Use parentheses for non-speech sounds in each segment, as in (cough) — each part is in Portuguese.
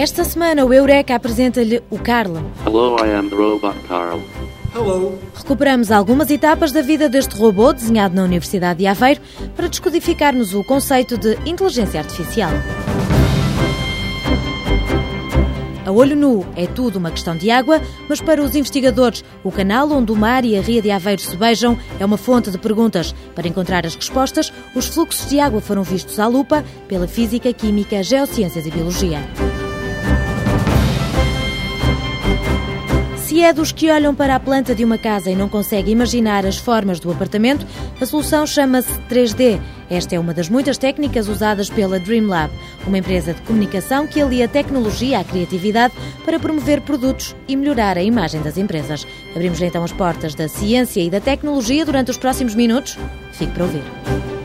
Esta semana o Eureka apresenta-lhe o Carl. Hello, I am the robot Carl. Hello. Recuperamos algumas etapas da vida deste robô desenhado na Universidade de Aveiro para descodificar-nos o conceito de inteligência artificial. A olho nu é tudo uma questão de água, mas para os investigadores, o canal onde o mar e a ria de Aveiro se beijam é uma fonte de perguntas. Para encontrar as respostas, os fluxos de água foram vistos à lupa pela física, química, geociências e biologia. Se é dos que olham para a planta de uma casa e não consegue imaginar as formas do apartamento, a solução chama-se 3D. Esta é uma das muitas técnicas usadas pela Dreamlab, uma empresa de comunicação que alia tecnologia à criatividade para promover produtos e melhorar a imagem das empresas. Abrimos então as portas da ciência e da tecnologia durante os próximos minutos. Fique para ouvir.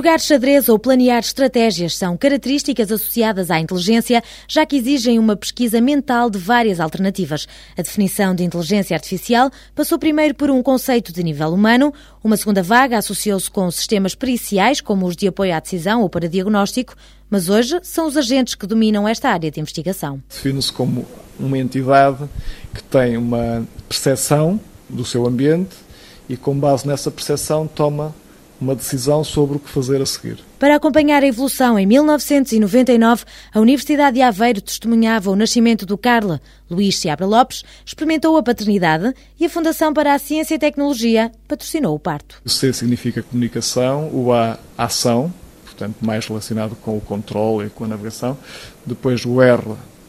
Jogar xadrez ou planear estratégias são características associadas à inteligência, já que exigem uma pesquisa mental de várias alternativas. A definição de inteligência artificial passou primeiro por um conceito de nível humano, uma segunda vaga associou-se com sistemas periciais, como os de apoio à decisão ou para diagnóstico, mas hoje são os agentes que dominam esta área de investigação. Define-se como uma entidade que tem uma percepção do seu ambiente e, com base nessa percepção, toma uma decisão sobre o que fazer a seguir. Para acompanhar a evolução, em 1999, a Universidade de Aveiro testemunhava o nascimento do Carla. Luís Seabra Lopes experimentou a paternidade e a Fundação para a Ciência e Tecnologia patrocinou o parto. O C significa comunicação, o A, ação, portanto, mais relacionado com o controle e com a navegação. Depois o R,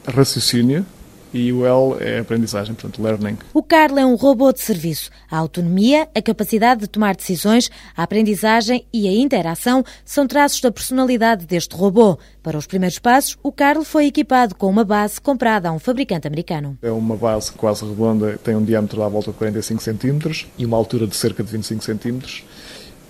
raciocínio, e o L é aprendizagem, portanto, learning. O Carl é um robô de serviço. A autonomia, a capacidade de tomar decisões, a aprendizagem e a interação são traços da personalidade deste robô. Para os primeiros passos, o Carl foi equipado com uma base comprada a um fabricante americano. É uma base quase redonda, tem um diâmetro à volta de 45 cm e uma altura de cerca de 25 cm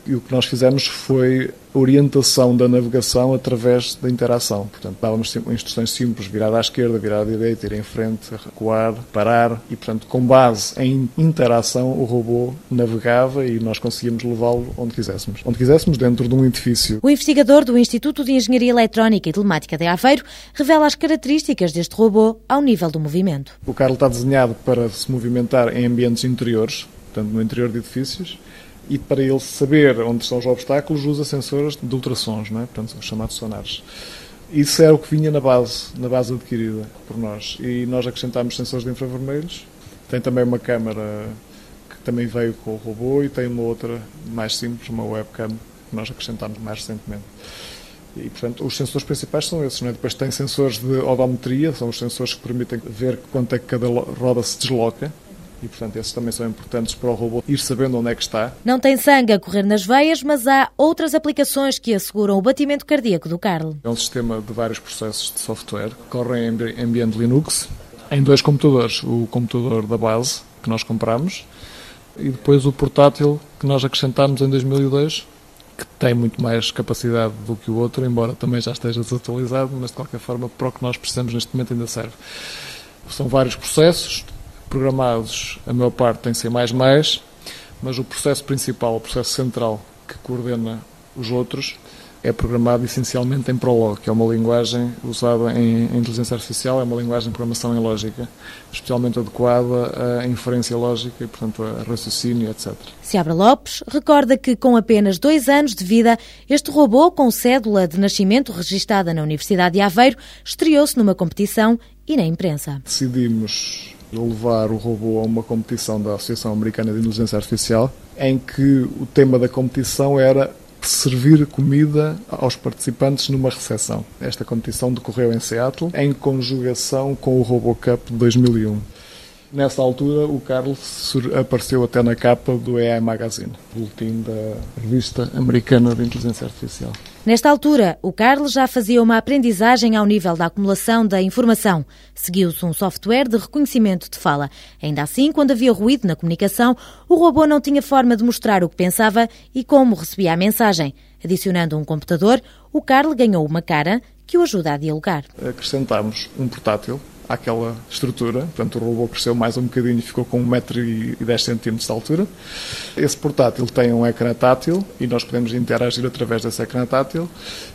e o que nós fizemos foi orientação da navegação através da interação. Portanto, dávamos instruções simples, virar à esquerda, virar à direita, ir em frente, recuar, parar e, portanto, com base em interação, o robô navegava e nós conseguíamos levá-lo onde quiséssemos. Onde quiséssemos, dentro de um edifício. O investigador do Instituto de Engenharia Eletrónica e Telemática de Aveiro revela as características deste robô ao nível do movimento. O carro está desenhado para se movimentar em ambientes interiores, portanto, no interior de edifícios, e para ele saber onde estão os obstáculos usa sensores de ultrassons, não é? portanto, os chamados sonares. Isso era o que vinha na base, na base adquirida por nós. E nós acrescentámos sensores de infravermelhos. Tem também uma câmara que também veio com o robô e tem uma outra mais simples, uma webcam, que nós acrescentámos mais recentemente. E, portanto, os sensores principais são esses. É? Depois tem sensores de odometria, são os sensores que permitem ver quanto é que cada roda se desloca e, portanto, esses também são importantes para o robô ir sabendo onde é que está. Não tem sangue a correr nas veias, mas há outras aplicações que asseguram o batimento cardíaco do Carl. É um sistema de vários processos de software que correm em ambiente Linux, em dois computadores. O computador da base, que nós compramos, e depois o portátil que nós acrescentámos em 2002, que tem muito mais capacidade do que o outro, embora também já esteja desatualizado, mas de qualquer forma, para o que nós precisamos neste momento ainda serve. São vários processos, programados, a maior parte tem C++, mas o processo principal, o processo central que coordena os outros, é programado essencialmente em Prolog, que é uma linguagem usada em, inteligência artificial, é uma linguagem de programação em lógica, especialmente adequada à inferência lógica e, portanto, a raciocínio, etc. Seabra Lopes recorda que, com apenas dois anos de vida, este robô, com cédula de nascimento registada na Universidade de Aveiro, estreou-se numa competição e na imprensa. Decidimos levar o robô a uma competição da Associação Americana de Inteligência Artificial, em que o tema da competição era servir comida aos participantes numa recepção. Esta competição decorreu em Seattle, em conjugação com o RoboCup de 2001. Nessa altura, o Carlos apareceu até na capa do AI Magazine, boletim da revista americana de inteligência artificial. Nesta altura, o Carlos já fazia uma aprendizagem ao nível da acumulação da informação. Seguiu-se um software de reconhecimento de fala. Ainda assim, quando havia ruído na comunicação, o robô não tinha forma de mostrar o que pensava e como recebia a mensagem. Adicionando um computador, o Carlos ganhou uma cara que o ajuda a dialogar. Acrescentámos um portátil àquela estrutura. Portanto, o robô cresceu mais um bocadinho e ficou com 1,10m de altura. Esse portátil tem um ecrã tátil e nós podemos interagir através desse ecrã tátil.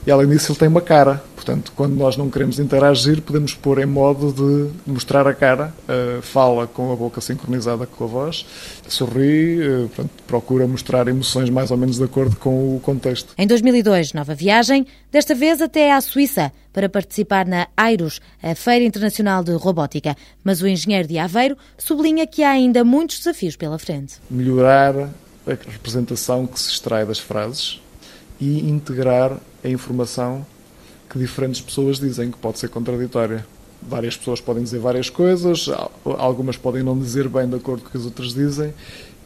E além disso, ele tem uma cara. Portanto, quando nós não queremos interagir, podemos pôr em modo de mostrar a cara, uh, fala com a boca sincronizada com a voz, sorri, uh, portanto, procura mostrar emoções mais ou menos de acordo com o contexto. Em 2002, nova viagem, desta vez até à Suíça, para participar na AIROS, a Feira Internacional de Robótica. Mas o engenheiro de Aveiro sublinha que há ainda muitos desafios pela frente. Melhorar a representação que se extrai das frases e integrar a informação que diferentes pessoas dizem, que pode ser contraditória. Várias pessoas podem dizer várias coisas, algumas podem não dizer bem de acordo com o que as outras dizem.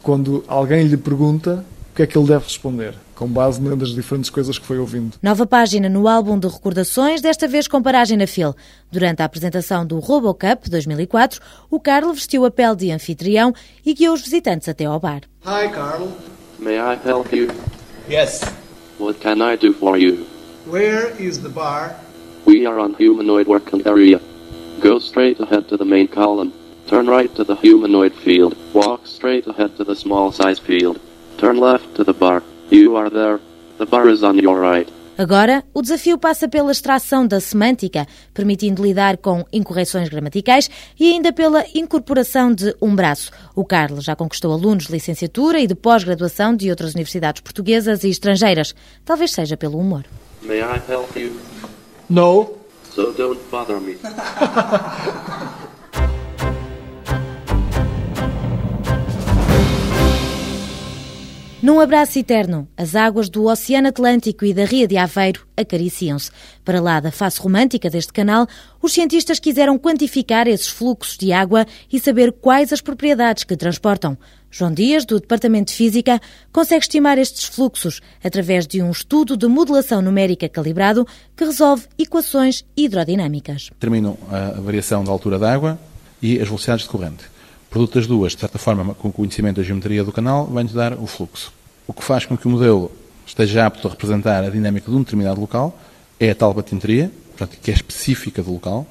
Quando alguém lhe pergunta, o que é que ele deve responder? Com base nas diferentes coisas que foi ouvindo. Nova página no álbum de recordações, desta vez com paragem na FIL. Durante a apresentação do RoboCup 2004, o Carlo vestiu a pele de anfitrião e guiou os visitantes até ao bar. Hi, Carlo. May I help you? Yes. What can I do for you? Where is the bar? We are on humanoid working area. Go straight ahead to the main column. Turn right to the humanoid field. Walk straight ahead to the small size field. Turn left to the bar. You are there. The bar is on your right. Agora, o desafio passa pela extração da semântica, permitindo lidar com incorreções gramaticais e ainda pela incorporação de um braço. O Carlos já conquistou alunos de licenciatura e de pós-graduação de outras universidades portuguesas e estrangeiras. Talvez seja pelo humor. May I help you? No. So don't bother me. (laughs) Num abraço eterno, as águas do Oceano Atlântico e da Ria de Aveiro acariciam-se. Para lá da face romântica deste canal, os cientistas quiseram quantificar esses fluxos de água e saber quais as propriedades que transportam. João Dias, do Departamento de Física, consegue estimar estes fluxos através de um estudo de modelação numérica calibrado que resolve equações hidrodinâmicas. Determinam a variação da altura da água e as velocidades de corrente. Produto das duas, de certa forma, com o conhecimento da geometria do canal, vai-nos dar o fluxo. O que faz com que o modelo esteja apto a representar a dinâmica de um determinado local é a tal batimetria, portanto, que é específica do local,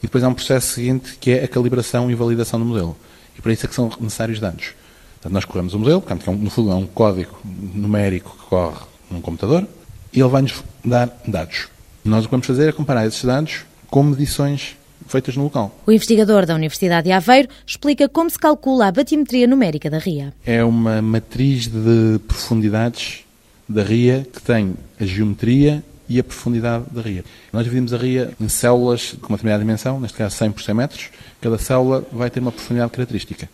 e depois há um processo seguinte que é a calibração e validação do modelo. E para isso é que são necessários dados. Portanto, nós corremos o modelo, portanto, é no fundo é um código numérico que corre num computador, e ele vai-nos dar dados. Nós o que vamos fazer é comparar esses dados com medições feitas no local. O investigador da Universidade de Aveiro explica como se calcula a batimetria numérica da ria. É uma matriz de profundidades da ria que tem a geometria e a profundidade da ria. Nós dividimos a ria em células com uma determinada dimensão, neste caso 100 por 100 metros. Cada célula vai ter uma profundidade característica.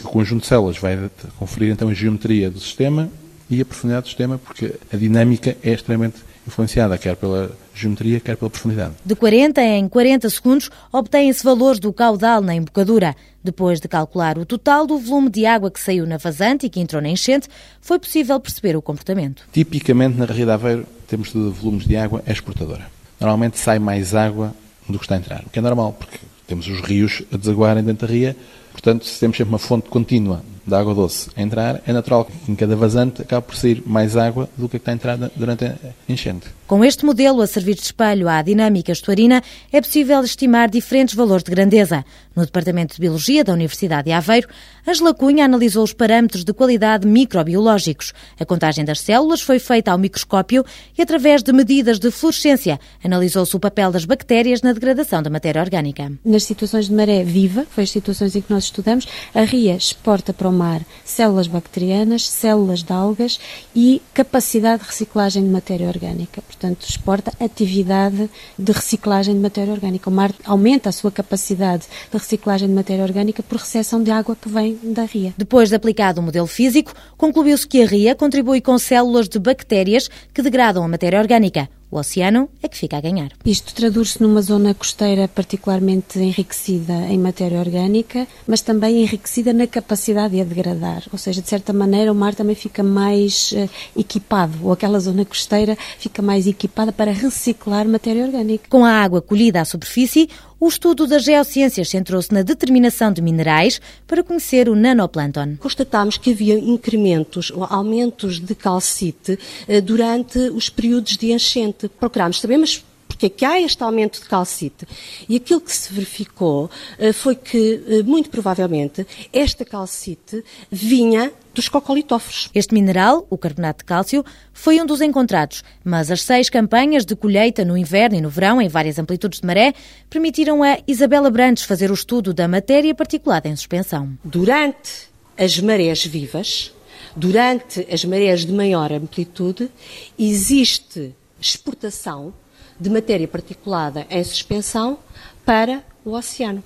O conjunto de células vai conferir então a geometria do sistema e a profundidade do sistema, porque a dinâmica é extremamente influenciada quer pela geometria, quer pela profundidade. De 40 em 40 segundos obtêm-se valores do caudal na embocadura. Depois de calcular o total do volume de água que saiu na vazante e que entrou na enchente, foi possível perceber o comportamento. Tipicamente, na Ria de Aveiro, temos de volumes de água exportadora. Normalmente sai mais água do que está a entrar, o que é normal, porque temos os rios a desaguarem dentro da ria, portanto, se temos sempre uma fonte contínua de água doce a entrar, é natural que em cada vazante acabe por sair mais água do que está a entrar durante a enchente. Com este modelo a servir de espelho à dinâmica estuarina, é possível estimar diferentes valores de grandeza. No Departamento de Biologia da Universidade de Aveiro, Angela Cunha analisou os parâmetros de qualidade microbiológicos. A contagem das células foi feita ao microscópio e, através de medidas de fluorescência, analisou-se o papel das bactérias na degradação da matéria orgânica. Nas situações de maré viva, foi as situações em que nós estudamos, a ria exporta para o mar células bacterianas, células de algas e capacidade de reciclagem de matéria orgânica. Portanto, exporta atividade de reciclagem de matéria orgânica. O mar aumenta a sua capacidade de reciclagem de matéria orgânica por recepção de água que vem da ria. Depois de aplicado o modelo físico, concluiu-se que a ria contribui com células de bactérias que degradam a matéria orgânica. O oceano é que fica a ganhar. Isto traduz-se numa zona costeira particularmente enriquecida em matéria orgânica, mas também enriquecida na capacidade de a degradar. Ou seja, de certa maneira, o mar também fica mais uh, equipado, ou aquela zona costeira fica mais equipada para reciclar matéria orgânica. Com a água colhida à superfície, o estudo das geociências centrou-se na determinação de minerais para conhecer o nanoplâncton. Constatámos que havia incrementos ou aumentos de calcite eh, durante os períodos de enchente. Procurámos saber, mas Porque é que há este aumento de calcite? E aquilo que se verificou uh, foi que, uh, muito provavelmente, esta calcite vinha dos cocolitóforos. Este mineral, o carbonato de cálcio, foi um dos encontrados, mas as seis campanhas de colheita no inverno e no verão, em várias amplitudes de maré, permitiram a Isabela Brandes fazer o estudo da matéria particulada em suspensão. Durante as marés vivas, durante as marés de maior amplitude, existe exportação de matéria particulada em suspensão para o oceano.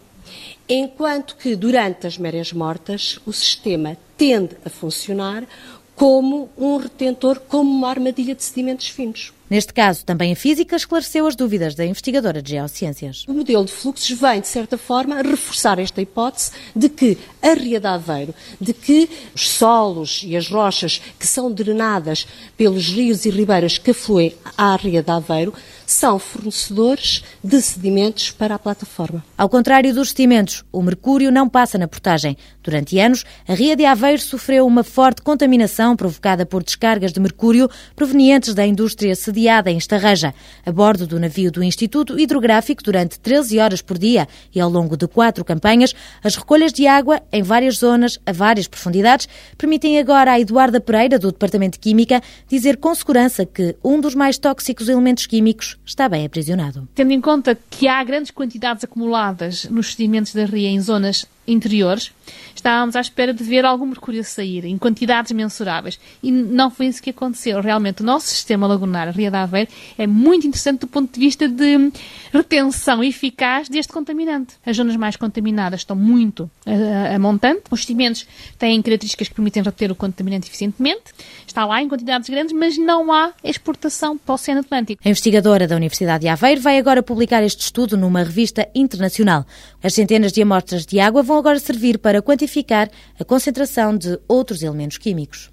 Enquanto que durante as marés mortas o sistema tende a funcionar como um retentor, como uma armadilha de sedimentos finos. Neste caso, também a física esclareceu as dúvidas da investigadora de geociências. O modelo de fluxos vem, de certa forma, reforçar esta hipótese de que a Ria de Aveiro, de que os solos e as rochas que são drenadas pelos rios e ribeiras que afluem à Ria de Aveiro são fornecedores de sedimentos para a plataforma. Ao contrário dos sedimentos, o mercúrio não passa na portagem. Durante anos, a Ria de Aveiro sofreu uma forte contaminação provocada por descargas de mercúrio provenientes da indústria sediada em Estarreja. A bordo do navio do Instituto Hidrográfico, durante 13 horas por dia e ao longo de quatro campanhas, as recolhas de água em várias zonas, a várias profundidades, permitem agora a Eduarda Pereira, do Departamento de Química, dizer com segurança que um dos mais tóxicos elementos químicos está bem aprisionado. Tendo em conta que há grandes quantidades acumuladas nos sedimentos da ria em zonas interiores, estávamos à espera de ver algum mercúrio sair em quantidades mensuráveis. E não foi isso que aconteceu. Realmente, o nosso sistema lagunar, a Ria da Aveiro, é muito interessante do ponto de vista de retenção eficaz deste contaminante. As zonas mais contaminadas estão muito a, a montante. Os sedimentos têm características que permitem reter o contaminante eficientemente. Está lá em quantidades grandes, mas não há exportação para o Oceano Atlântico. A investigadora da Universidade de Aveiro vai agora publicar este estudo numa revista internacional. As centenas de amostras de água vão agora servir para quantificar a concentração de outros elementos químicos.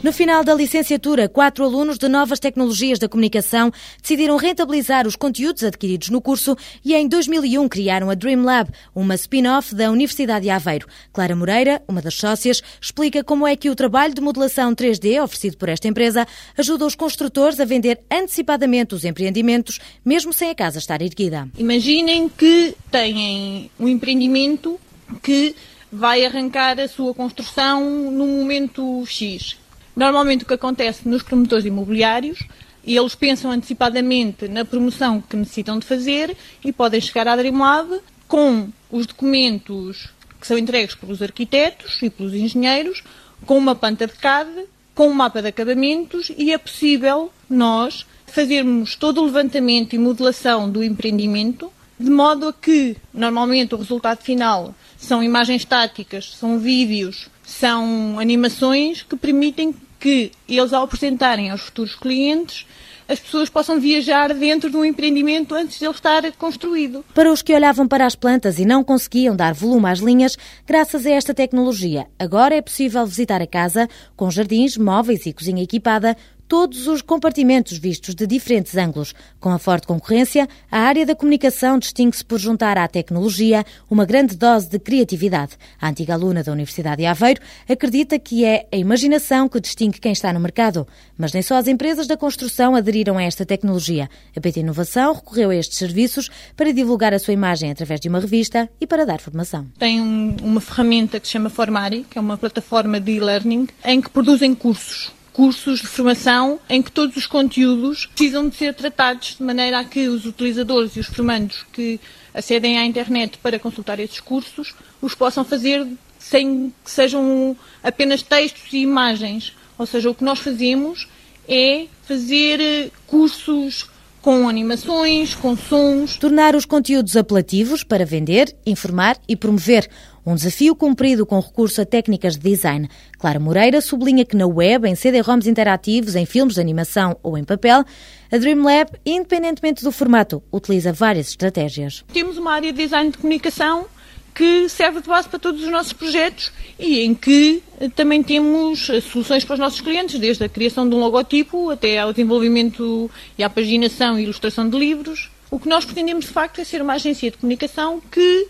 No final da licenciatura, quatro alunos de novas tecnologias da comunicação decidiram rentabilizar os conteúdos adquiridos no curso e em 2001 criaram a Dream Lab, uma spin-off da Universidade de Aveiro. Clara Moreira, uma das sócias, explica como é que o trabalho de modelação 3D oferecido por esta empresa ajuda os construtores a vender antecipadamente os empreendimentos, mesmo sem a casa estar erguida. Imaginem que têm um empreendimento que vai arrancar a sua construção no momento X Normalmente o que acontece nos promotores imobiliários, eles pensam antecipadamente na promoção que necessitam de fazer e podem chegar à Dreamlab com os documentos que são entregues pelos arquitetos e pelos engenheiros, com uma planta de CAD, com um mapa de acabamentos e é possível nós fazermos todo o levantamento e modelação do empreendimento, de modo a que, normalmente, o resultado final são imagens estáticas, são vídeos, são animações que permitem que eles, ao apresentarem aos futuros clientes, as pessoas possam viajar dentro de um empreendimento antes de ele estar construído. Para os que olhavam para as plantas e não conseguiam dar volume às linhas, graças a esta tecnologia, agora é possível visitar a casa com jardins, móveis e cozinha equipada todos os compartimentos vistos de diferentes ângulos. Com a forte concorrência, a área da comunicação distingue-se por juntar à tecnologia uma grande dose de criatividade. A antiga aluna da Universidade de Aveiro acredita que é a imaginação que distingue quem está no mercado. Mas nem só as empresas da construção aderiram a esta tecnologia. A PT Inovação recorreu a estes serviços para divulgar a sua imagem através de uma revista e para dar formação. Tem um, uma ferramenta que se chama Formari, que é uma plataforma de e-learning, em que produzem cursos cursos de formação em que todos os conteúdos precisam de ser tratados de maneira a que os utilizadores e os formandos que acedem à internet para consultar esses cursos os possam fazer sem que sejam apenas textos e imagens. Ou seja, o que nós fazemos é fazer eh, cursos com animações, com sons. Tornar os conteúdos apelativos para vender, informar e promover. Um desafio cumprido com recurso a técnicas de design. Clara Moreira sublinha que na web, em CD-ROMs interativos, em filmes de animação ou em papel, a Dreamlab, independentemente do formato, utiliza várias estratégias. Temos uma área de design de comunicação que serve de base para todos os nossos projetos e em que eh, também temos eh, soluções para os nossos clientes, desde a criação de um logotipo até ao desenvolvimento e à paginação e ilustração de livros. O que nós pretendemos, de facto, é ser uma agência de comunicação que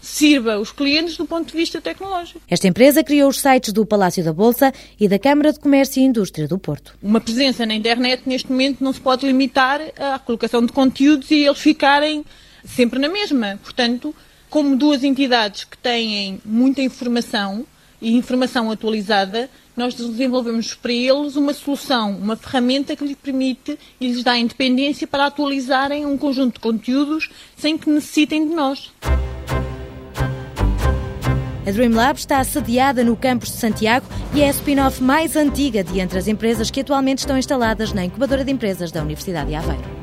sirva os clientes do ponto de vista tecnológico. Esta empresa criou os sites do Palácio da Bolsa e da Câmara de Comércio e Indústria do Porto. Uma presença na internet neste momento não se pode limitar à colocação de conteúdos e eles ficarem sempre na mesma. Portanto, como duas entidades que têm muita informação e informação atualizada, nós desenvolvemos para eles uma solução, uma ferramenta que lhes permite e lhes dá independência para atualizarem um conjunto de conteúdos sem que necessitem de nós. A Dreamlab está sediada no campus de Santiago e é a spin-off mais antiga de entre as empresas que atualmente estão instaladas na incubadora de empresas da Universidade de Aveiro.